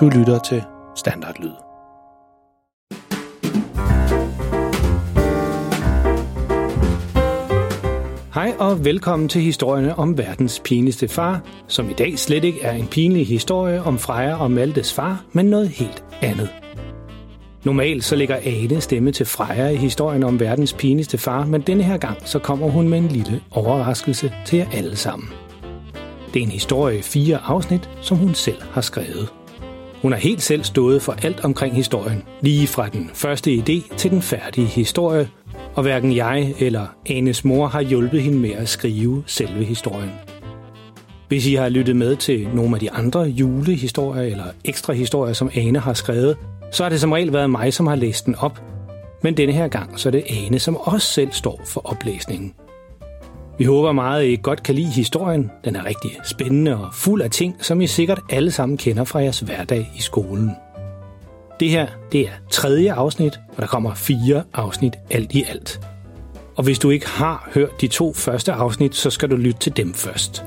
Du lytter til Standardlyd. Hej og velkommen til historierne om verdens pinligste far, som i dag slet ikke er en pinlig historie om Freja og Maltes far, men noget helt andet. Normalt så ligger Ane stemme til Freja i historien om verdens pinligste far, men denne her gang så kommer hun med en lille overraskelse til jer alle sammen. Det er en historie i fire afsnit, som hun selv har skrevet. Hun har helt selv stået for alt omkring historien, lige fra den første idé til den færdige historie, og hverken jeg eller Anes mor har hjulpet hende med at skrive selve historien. Hvis I har lyttet med til nogle af de andre julehistorier eller ekstra historier, som Ane har skrevet, så har det som regel været mig, som har læst den op. Men denne her gang, så er det Ane, som også selv står for oplæsningen. Vi håber meget, at I godt kan lide historien. Den er rigtig spændende og fuld af ting, som I sikkert alle sammen kender fra jeres hverdag i skolen. Det her, det er tredje afsnit, og der kommer fire afsnit alt i alt. Og hvis du ikke har hørt de to første afsnit, så skal du lytte til dem først.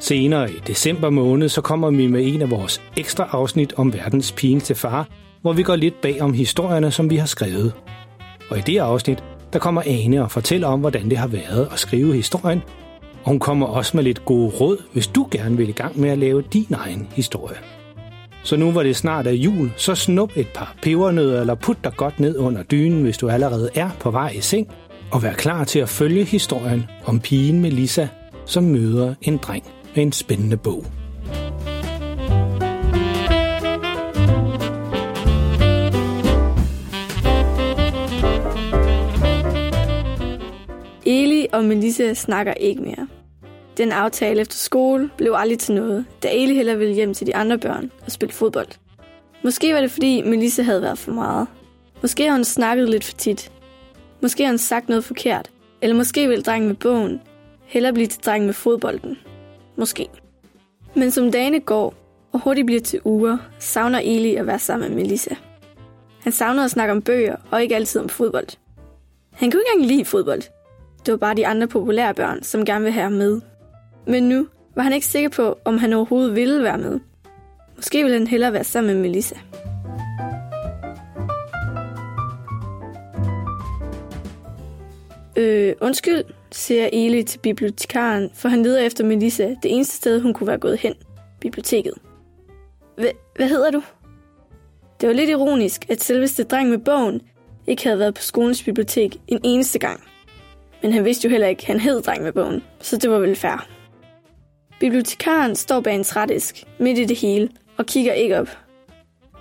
Senere i december måned, så kommer vi med en af vores ekstra afsnit om verdens pinligste far, hvor vi går lidt bag om historierne, som vi har skrevet. Og i det afsnit, der kommer Ane og fortæller om, hvordan det har været at skrive historien, og hun kommer også med lidt gode råd, hvis du gerne vil i gang med at lave din egen historie. Så nu hvor det snart er jul, så snup et par pebernødder eller put dig godt ned under dynen, hvis du allerede er på vej i seng, og vær klar til at følge historien om pigen Melissa, som møder en dreng med en spændende bog. Og Melissa snakker ikke mere. Den aftale efter skole blev aldrig til noget, da Eli heller ville hjem til de andre børn og spille fodbold. Måske var det fordi Melissa havde været for meget. Måske har hun snakket lidt for tit. Måske har hun sagt noget forkert. Eller måske vil drengen med bogen hellere blive til drengen med fodbolden. Måske. Men som dagene går, og hurtigt bliver til uger, savner Eli at være sammen med Melissa. Han savner at snakke om bøger, og ikke altid om fodbold. Han kunne ikke engang lide fodbold. Det var bare de andre populære børn, som gerne ville have ham med. Men nu var han ikke sikker på, om han overhovedet ville være med. Måske ville han hellere være sammen med Melissa. Øh, undskyld, siger Eli til bibliotekaren, for han leder efter Melissa det eneste sted, hun kunne være gået hen. Biblioteket. H- hvad hedder du? Det var lidt ironisk, at selveste dreng med bogen ikke havde været på skolens bibliotek en eneste gang. Men han vidste jo heller ikke, at han hed dreng med bogen, så det var vel fair. Bibliotekaren står bag en trædisk midt i det hele og kigger ikke op.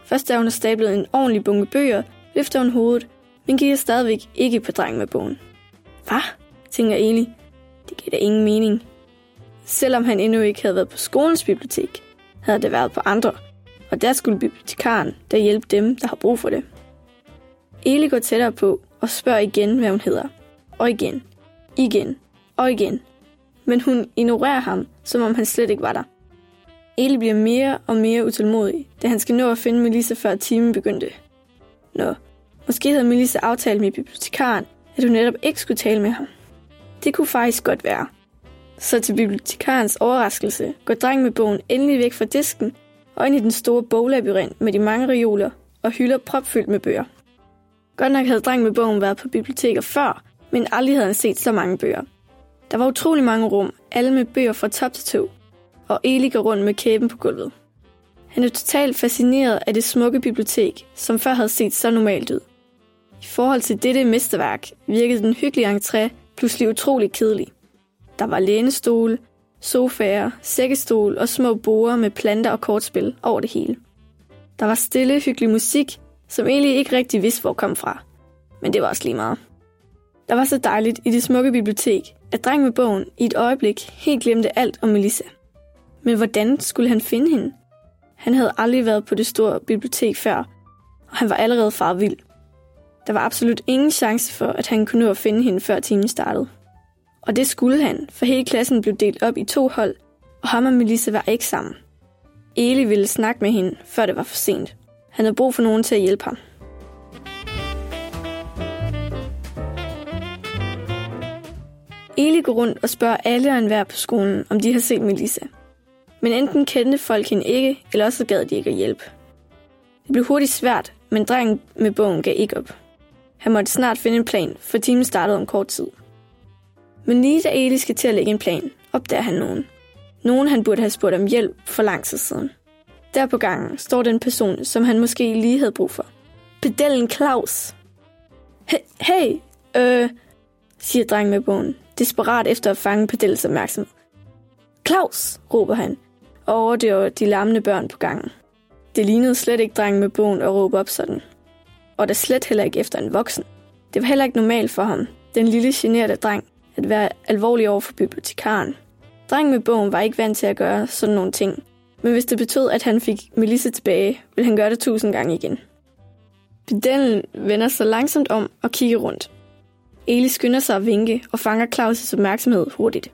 Først da hun har stablet en ordentlig bunke bøger, løfter hun hovedet, men kigger stadigvæk ikke på drengen med bogen. Hvad? tænker Eli. Det giver da ingen mening. Selvom han endnu ikke havde været på skolens bibliotek, havde det været på andre, og der skulle bibliotekaren der hjælpe dem, der har brug for det. Eli går tættere på og spørger igen, hvad hun hedder. Og igen. Igen. Og igen. Men hun ignorerer ham, som om han slet ikke var der. Eli bliver mere og mere utålmodig, da han skal nå at finde Melissa før timen begyndte. Nå, måske havde Melissa aftalt med bibliotekaren, at hun netop ikke skulle tale med ham. Det kunne faktisk godt være. Så til bibliotekarens overraskelse går drengen med bogen endelig væk fra disken og ind i den store boglabyrint med de mange reoler og hylder propfyldt med bøger. Godt nok havde drengen med bogen været på biblioteker før, men aldrig havde han set så mange bøger. Der var utrolig mange rum, alle med bøger fra top til to, og Eli går rundt med kæben på gulvet. Han er totalt fascineret af det smukke bibliotek, som før havde set så normalt ud. I forhold til dette mesterværk virkede den hyggelige entré pludselig utrolig kedelig. Der var lænestole, sofaer, sækkestol og små borer med planter og kortspil over det hele. Der var stille, hyggelig musik, som egentlig ikke rigtig vidste, hvor kom fra. Men det var også lige meget. Der var så dejligt i det smukke bibliotek, at drengen med bogen i et øjeblik helt glemte alt om Melissa. Men hvordan skulle han finde hende? Han havde aldrig været på det store bibliotek før, og han var allerede farvild. Der var absolut ingen chance for, at han kunne nå at finde hende før timen startede. Og det skulle han, for hele klassen blev delt op i to hold, og ham og Melissa var ikke sammen. Eli ville snakke med hende, før det var for sent. Han havde brug for nogen til at hjælpe ham. Eli går rundt og spørger alle og enhver på skolen, om de har set Melissa. Men enten kendte folk hende ikke, eller også gad de ikke at hjælpe. Det blev hurtigt svært, men drengen med bogen gav ikke op. Han måtte snart finde en plan, for timen startede om kort tid. Men lige da Eli skal til at lægge en plan, opdager han nogen. Nogen han burde have spurgt om hjælp for lang tid siden. Der på gangen står den person, som han måske lige havde brug for. Pedellen Claus. Hey, øh, siger drengen med bogen, desperat efter at fange Pedels opmærksomhed. Claus, råber han, og overdøver de larmende børn på gangen. Det lignede slet ikke drengen med bogen at råbe op sådan. Og det slet heller ikke efter en voksen. Det var heller ikke normalt for ham, den lille generede dreng, at være alvorlig over for bibliotekaren. Drengen med bogen var ikke vant til at gøre sådan nogle ting, men hvis det betød, at han fik Melissa tilbage, ville han gøre det tusind gange igen. Pedellen vender sig langsomt om og kigger rundt. Eli skynder sig at vinke og fanger Claus' opmærksomhed hurtigt.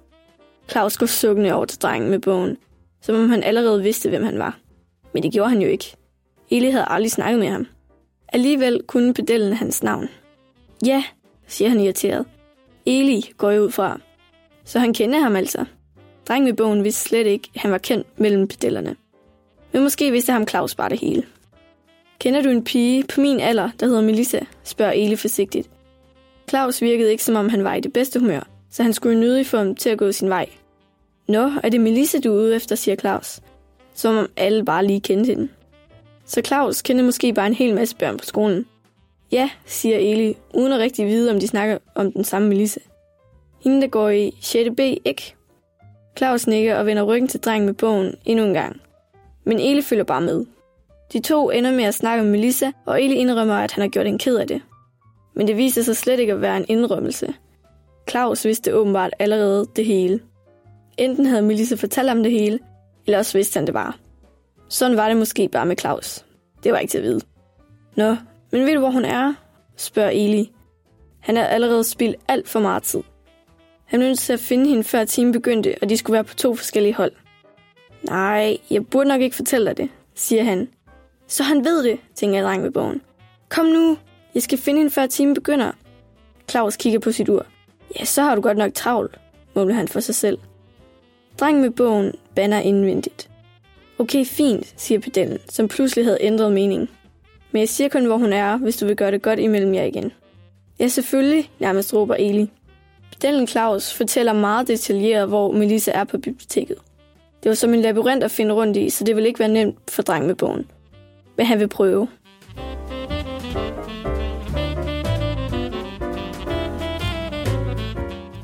Claus går sukkende over til drengen med bogen, som om han allerede vidste, hvem han var. Men det gjorde han jo ikke. Eli havde aldrig snakket med ham. Alligevel kunne pedellen hans navn. Ja, siger han irriteret. Eli går jeg ud fra. Så han kender ham altså. Drengen med bogen vidste slet ikke, at han var kendt mellem pedellerne. Men måske vidste ham Claus bare det hele. Kender du en pige på min alder, der hedder Melissa? spørger Eli forsigtigt. Claus virkede ikke, som om han var i det bedste humør, så han skulle nødig få ham til at gå sin vej. Nå, er det Melissa, du er ude efter, siger Claus. Som om alle bare lige kendte hende. Så Claus kendte måske bare en hel masse børn på skolen. Ja, siger Eli, uden at rigtig vide, om de snakker om den samme Melissa. Hende, der går i 6. B, ikke? Claus nikker og vender ryggen til drengen med bogen endnu en gang. Men Eli følger bare med. De to ender med at snakke om Melissa, og Eli indrømmer, at han har gjort en ked af det. Men det viser sig slet ikke at være en indrømmelse. Claus vidste åbenbart allerede det hele. Enten havde Melissa fortalt ham det hele, eller også vidste han det bare. Sådan var det måske bare med Claus. Det var ikke til at vide. Nå, men ved du, hvor hun er? spørger Eli. Han har allerede spildt alt for meget tid. Han blev nødt til at finde hende, før timen begyndte, og de skulle være på to forskellige hold. Nej, jeg burde nok ikke fortælle dig det, siger han. Så han ved det, tænker dreng med bogen. Kom nu, jeg skal finde hende, før timen begynder. Claus kigger på sit ur. Ja, så har du godt nok travlt, mumler han for sig selv. Drengen med bogen banner indvendigt. Okay, fint, siger pedellen, som pludselig havde ændret mening. Men jeg siger kun, hvor hun er, hvis du vil gøre det godt imellem jer igen. Ja, selvfølgelig, nærmest råber Eli. Pedellen Claus fortæller meget detaljeret, hvor Melissa er på biblioteket. Det var som en labyrint at finde rundt i, så det vil ikke være nemt for dreng med bogen. Men han vil prøve.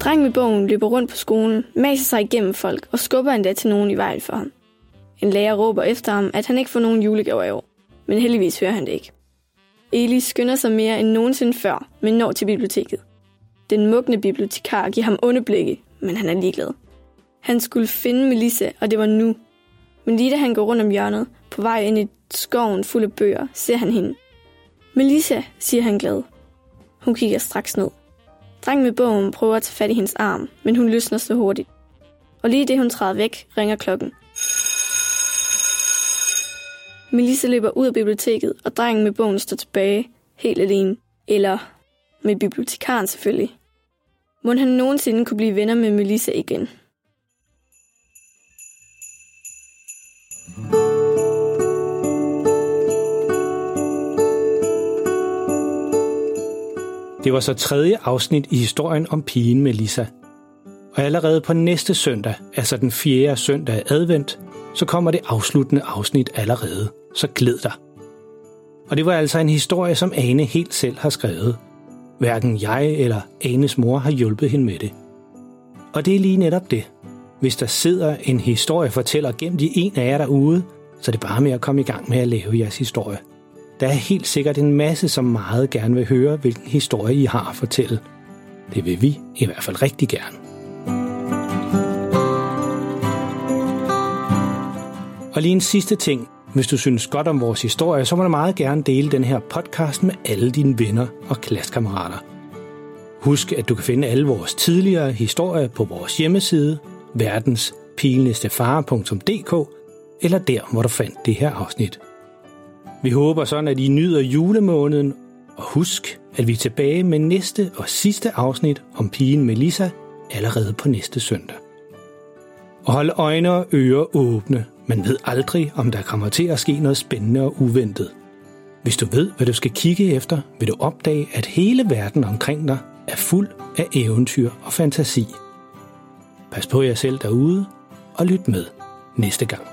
Drengen med bogen løber rundt på skolen, maser sig igennem folk og skubber endda til nogen i vejen for ham. En lærer råber efter ham, at han ikke får nogen julegaver i år, men heldigvis hører han det ikke. Eli skynder sig mere end nogensinde før, men når til biblioteket. Den mugne bibliotekar giver ham onde blikke, men han er ligeglad. Han skulle finde Melissa, og det var nu. Men lige da han går rundt om hjørnet, på vej ind i skoven fuld af bøger, ser han hende. Melissa, siger han glad. Hun kigger straks ned. Drengen med bogen prøver at tage fat i hendes arm, men hun løsner så hurtigt. Og lige det hun træder væk, ringer klokken. Melissa løber ud af biblioteket, og drengen med bogen står tilbage, helt alene. Eller med bibliotekaren selvfølgelig. Må han nogensinde kunne blive venner med Melissa igen? Det var så tredje afsnit i historien om pigen Melissa. Og allerede på næste søndag, altså den fjerde søndag af advent, så kommer det afsluttende afsnit allerede. Så glæd dig. Og det var altså en historie, som Ane helt selv har skrevet. Hverken jeg eller Anes mor har hjulpet hende med det. Og det er lige netop det. Hvis der sidder en historiefortæller gemt i en af jer derude, så er det bare med at komme i gang med at lave jeres historie. Der er helt sikkert en masse, som meget gerne vil høre, hvilken historie I har at fortælle. Det vil vi i hvert fald rigtig gerne. Og lige en sidste ting. Hvis du synes godt om vores historie, så må du meget gerne dele den her podcast med alle dine venner og klassekammerater. Husk, at du kan finde alle vores tidligere historier på vores hjemmeside, verdenspilnestefare.dk, eller der, hvor du fandt det her afsnit. Vi håber sådan, at I nyder julemåneden, og husk, at vi er tilbage med næste og sidste afsnit om pigen Melissa allerede på næste søndag. Og hold øjne og ører åbne. Man ved aldrig, om der kommer til at ske noget spændende og uventet. Hvis du ved, hvad du skal kigge efter, vil du opdage, at hele verden omkring dig er fuld af eventyr og fantasi. Pas på jer selv derude, og lyt med næste gang.